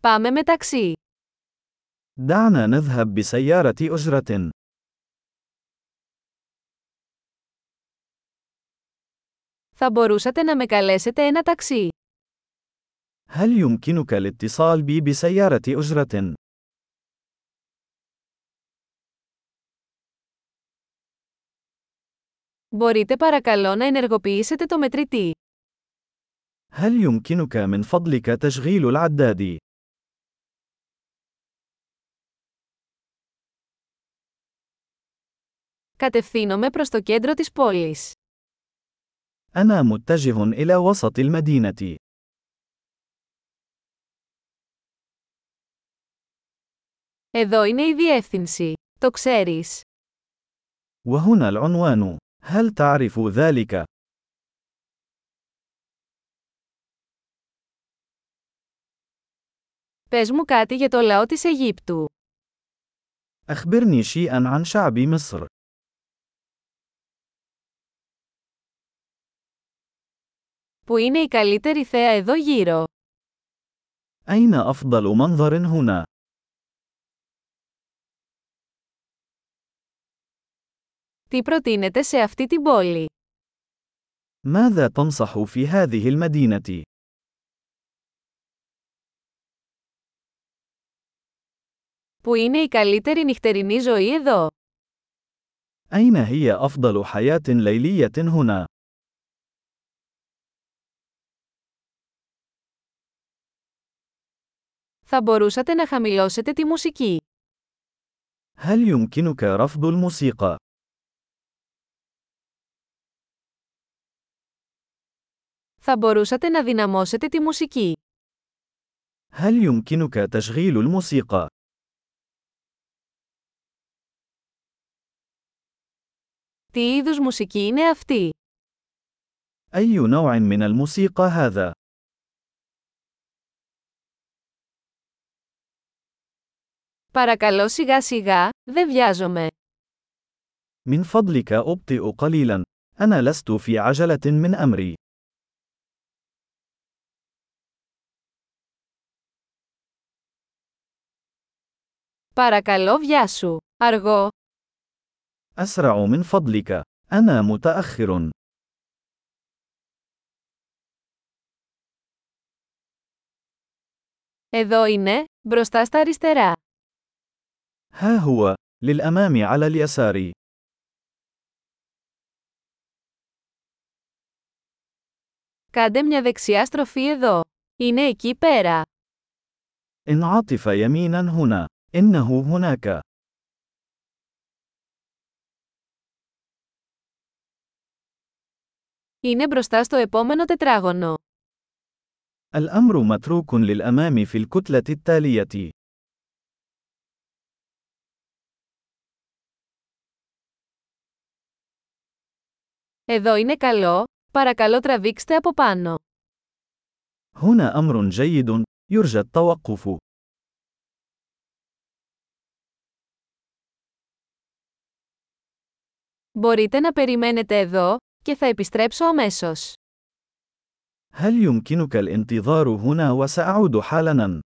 Πάμε με ταξί. دعنا نذهب بسيارة أجرة. Θα μπορούσατε να με καλέσετε ένα ταξί. هل يمكنك الاتصال بي بسيارة أجرة؟ Μπορείτε παρακαλώ να ενεργοποιήσετε το μετρητή. هل يمكنك من فضلك تشغيل العداد؟ Κατευθύνομαι προς το κέντρο της πόλης. أنا متجه إلى وسط المدينة. Εδώ είναι η διεύθυνση. Το ξέρεις. وهنا العنوان. هل تعرف ذلك؟ Πες μου κάτι για το λαό της Αιγύπτου. أخبرني شيئا عن شعب مصر. Πού είναι η καλύτερη θέα εδώ γύρω. أين أفضل منظر هنا؟ Τι προτείνετε σε αυτή την πόλη. ماذا تنصح في هذه المدينة؟ Πού είναι η καλύτερη νυχτερινή ζωή εδώ. أين هي أفضل حياة ليلية هنا؟ Θα μπορούσατε να χαμηλώσετε τη μουσική. هل يمكنك رفض الموسيقى؟ Θα μπορούσατε να δυναμώσετε τη μουσική. هل يمكنك تشغيل الموسيقى؟ Τι είδους μουσική είναι αυτή. أي نوع من الموسيقى هذا؟ Παρακαλώ σιγά σιγά, δεν βιάζομαι. من فضلك أبطئ قليلا. أنا لست في عجلة من أمري. Παρακαλώ βιάσου. Αργό. أسرع من فضلك. أنا متأخر. Εδώ είναι, μπροστά στα αριστερά. ها هو. للأمام على اليسار. Κάντε μια δεξιά στροφή εδώ. Είναι εκεί πέρα. انعطف يمينا هنا. إنه هناك. Είναι μπροστά στο επόμενο τετράγωνο. الأمر متروك للأمام في الكتلة التالية. Εδώ είναι καλό, παρακαλώ τραβήξτε από πάνω. هنا أمر جيد. يرجى التوقف. Μπορείτε να περιμένετε εδώ, και θα επιστρέψω αμέσως. هل يمكنك الانتظار هنا وسأعود حالاً؟